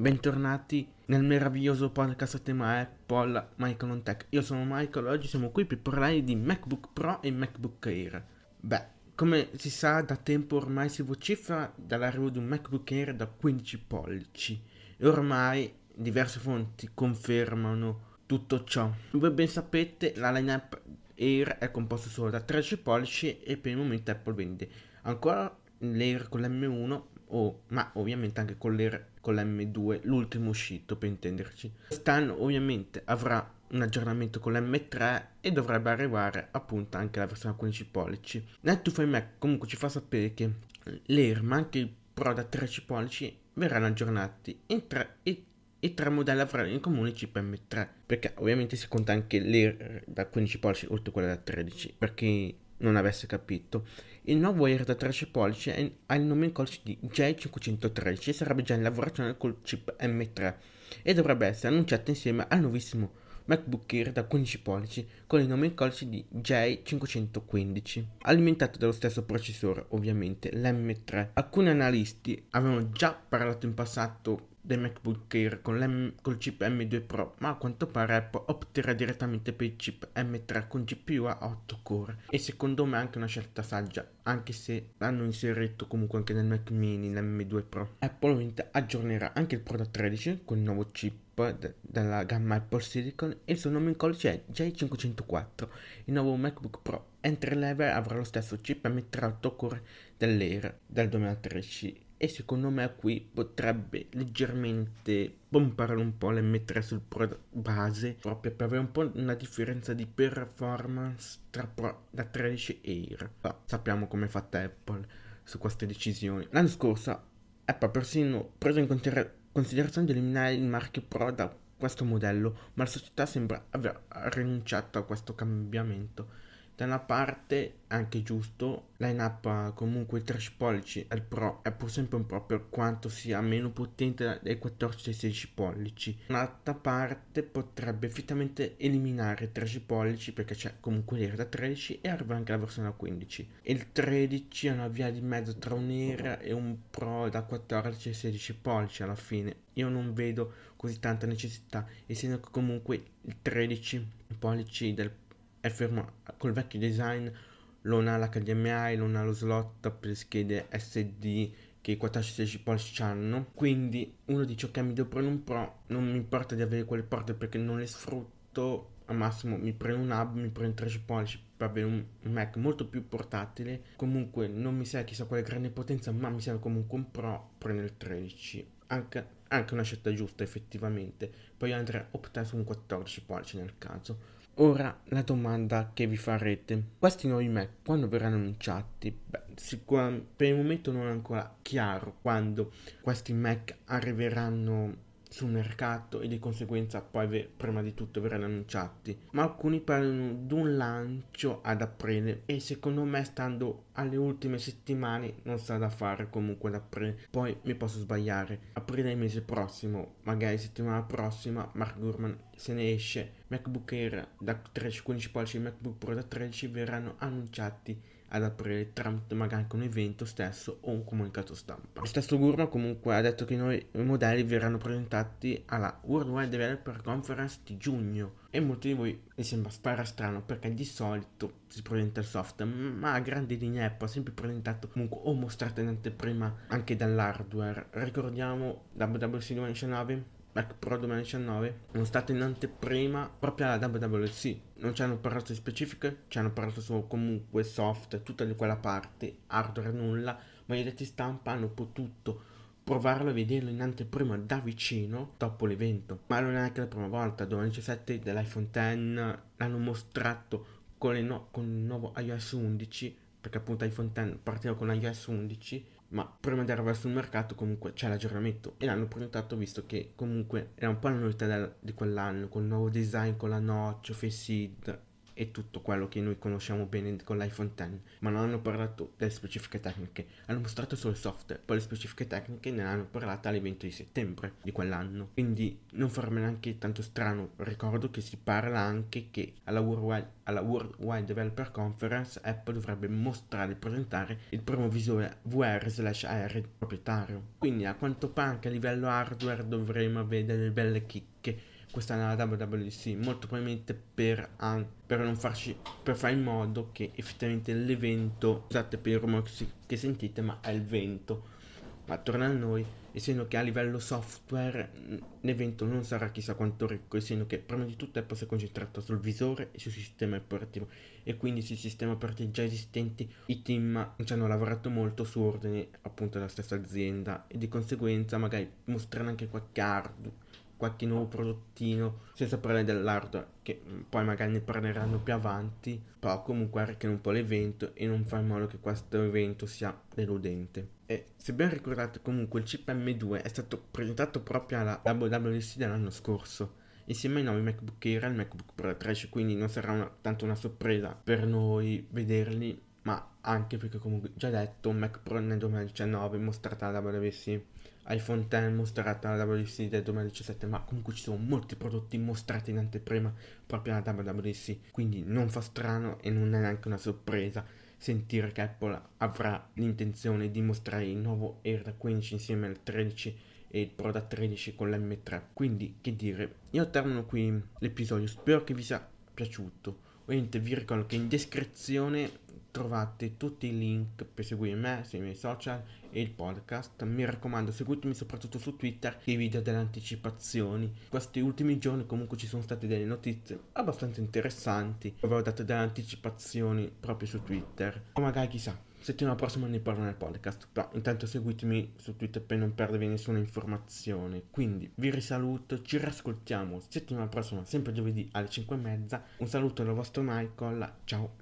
bentornati nel meraviglioso podcast a tema Apple Michael on Tech. Io sono Michael e oggi siamo qui per parlare di MacBook Pro e MacBook Air. Beh, come si sa da tempo ormai si vocifera dall'arrivo di un MacBook Air da 15 pollici e ormai diverse fonti confermano tutto ciò. Voi ben sapete la lineup Air è composta solo da 13 pollici e per il momento Apple vende ancora l'Air con l'M1 o, ma ovviamente anche con, con l'M2, l'ultimo uscito per intenderci. Quest'anno ovviamente avrà un aggiornamento con l'M3 e dovrebbe arrivare appunto anche la versione a 15 pollici. Netflix Mac comunque ci fa sapere che l'Air ma anche il Pro da 13 pollici verranno aggiornati in tre, e i tre modelli avranno in comune chip M3 perché ovviamente si conta anche l'Air da 15 pollici oltre quella da 13 per chi non avesse capito il nuovo Air da 13 pollici ha il nome in codice di J513 e sarebbe già in lavorazione col chip M3 e dovrebbe essere annunciato insieme al nuovissimo MacBook Air da 15 pollici con il nome in codice di J515, alimentato dallo stesso processore, ovviamente l'M3. Alcuni analisti avevano già parlato in passato del MacBook Air con col chip M2 Pro, ma a quanto pare Apple opterà direttamente per il chip M3 con GPU a 8 core e secondo me anche una scelta saggia, anche se l'hanno inserito comunque anche nel Mac mini, l'M2 Pro. Apple ovviamente aggiornerà anche il Pro da 13 con il nuovo chip della gamma Apple Silicon e il suo nome in codice è J504. Il nuovo MacBook Pro entry level avrà lo stesso chip M3 8 core dell'Air del 2013 e secondo me qui potrebbe leggermente pompare un po' l'M3 sul Pro base proprio per avere un po' una differenza di performance tra Pro da 13 e Air. Ma sappiamo come è fatta Apple su queste decisioni. L'anno scorso Apple ha persino preso in considerazione di eliminare il marchio Pro da questo modello, ma la società sembra aver rinunciato a questo cambiamento da una parte anche giusto, line-up comunque 13 pollici al Pro è pur sempre un Pro per quanto sia meno potente dai 14 ai 16 pollici. Dall'altra parte potrebbe effettivamente eliminare 13 pollici perché c'è comunque l'era da 13 e arriva anche la versione da 15. Il 13 è una via di mezzo tra un Air e un Pro da 14 ai 16 pollici alla fine. Io non vedo così tanta necessità, essendo che comunque il 13 pollici del Pro è fermo col vecchio design, non ha l'HDMI, non ha lo slot per schede SD che i 14-16 pollici hanno. Quindi uno dice ok mi devo prendere un Pro, non mi importa di avere quelle porte perché non le sfrutto, al massimo mi prendo un hub, mi prendo 13 pollici per avere un Mac molto più portatile. Comunque non mi serve chissà quale grande potenza, ma mi serve comunque un Pro, prendo il 13. Anche, anche una scelta giusta effettivamente. Poi andrei a optare su un 14 pollici nel caso. Ora la domanda che vi farete, questi nuovi Mac quando verranno annunciati? Beh, sicuramente per il momento non è ancora chiaro quando questi Mac arriveranno sul mercato e di conseguenza poi prima di tutto verranno annunciati. Ma alcuni parlano di un lancio ad aprile e secondo me stando alle ultime settimane non sarà da fare comunque ad aprile poi mi posso sbagliare. Aprile il mese prossimo magari settimana prossima Mark Gurman se ne esce. MacBook Air da 13-15 pollici e MacBook Pro da 13 verranno annunciati ad aprire tramite magari anche un evento stesso o un comunicato stampa. Lo stesso Gurma comunque ha detto che i nuovi modelli verranno presentati alla Worldwide Developer Conference di giugno e molti di voi mi sembra spara strano perché di solito si presenta il software ma a grandi linee Apple ha sempre presentato comunque o mostrato in anteprima anche dall'hardware. Ricordiamo WWC 2019 Mac Pro 2019 sono stato in anteprima proprio alla WWC. Non ci hanno parlato di specifiche, ci hanno parlato solo comunque soft, tutta di quella parte, hardware nulla, ma gli addetti stampa hanno potuto provarlo e vederlo in anteprima da vicino dopo l'evento. Ma non è neanche la prima volta, 2017 dell'iPhone X l'hanno mostrato con, no- con il nuovo iOS 11, perché appunto iPhone X partiva con iOS 11 ma prima di arrivare sul mercato comunque c'è l'aggiornamento. E l'hanno presentato visto che comunque era un po' la novità del, di quell'anno con il nuovo design con la notch, Face ID e tutto quello che noi conosciamo bene con l'iPhone X, ma non hanno parlato delle specifiche tecniche, hanno mostrato solo il software, poi le specifiche tecniche ne hanno parlato all'evento di settembre di quell'anno, quindi non farmi neanche tanto strano, ricordo che si parla anche che alla Worldwide, alla Worldwide Developer Conference Apple dovrebbe mostrare e presentare il primo visore VR slash AR proprietario, quindi a quanto pare anche a livello hardware dovremo avere delle belle chicche questa è la WWDC molto probabilmente per, per non farci per fare in modo che effettivamente l'evento scusate per i rumori che sentite ma è il vento. Ma torna a noi essendo che a livello software l'evento non sarà chissà quanto ricco essendo che prima di tutto Apple si è concentrato sul visore e sul sistema operativo. E quindi sui sistemi operativi già esistenti i team ci hanno lavorato molto su ordine appunto della stessa azienda e di conseguenza magari mostrano anche qualche hardware qualche nuovo prodottino, senza parlare dell'hardware, che poi magari ne parleranno più avanti, però comunque arricchisce un po' l'evento e non fa in modo che questo evento sia deludente. E se ben ricordate comunque il chip M2 è stato presentato proprio alla WWDC dell'anno scorso, insieme ai nuovi MacBook Air e al MacBook Pro 13, quindi non sarà una, tanto una sorpresa per noi vederli, anche perché comunque già detto Mac Pro nel 2019 mostrata alla WWDC iPhone X mostrata alla WWDC del 2017, ma comunque ci sono molti prodotti mostrati in anteprima proprio alla WWDC, quindi non fa strano e non è neanche una sorpresa sentire che Apple avrà l'intenzione di mostrare il nuovo Air da 15 insieme al 13 e il Pro da 13 con l'M3. Quindi, che dire, io termino qui l'episodio, spero che vi sia piaciuto. Ovviamente vi ricordo che in descrizione trovate tutti i link per seguire me sui miei social e il podcast. Mi raccomando, seguitemi soprattutto su Twitter i video delle anticipazioni. Questi ultimi giorni comunque ci sono state delle notizie abbastanza interessanti. Avevo dato delle anticipazioni proprio su Twitter. O magari chissà, settimana prossima ne parlo nel podcast. Però intanto seguitemi su Twitter per non perdervi nessuna informazione. Quindi vi risaluto, ci riascoltiamo settimana prossima, sempre giovedì alle 5 e mezza. Un saluto dal vostro Michael, ciao.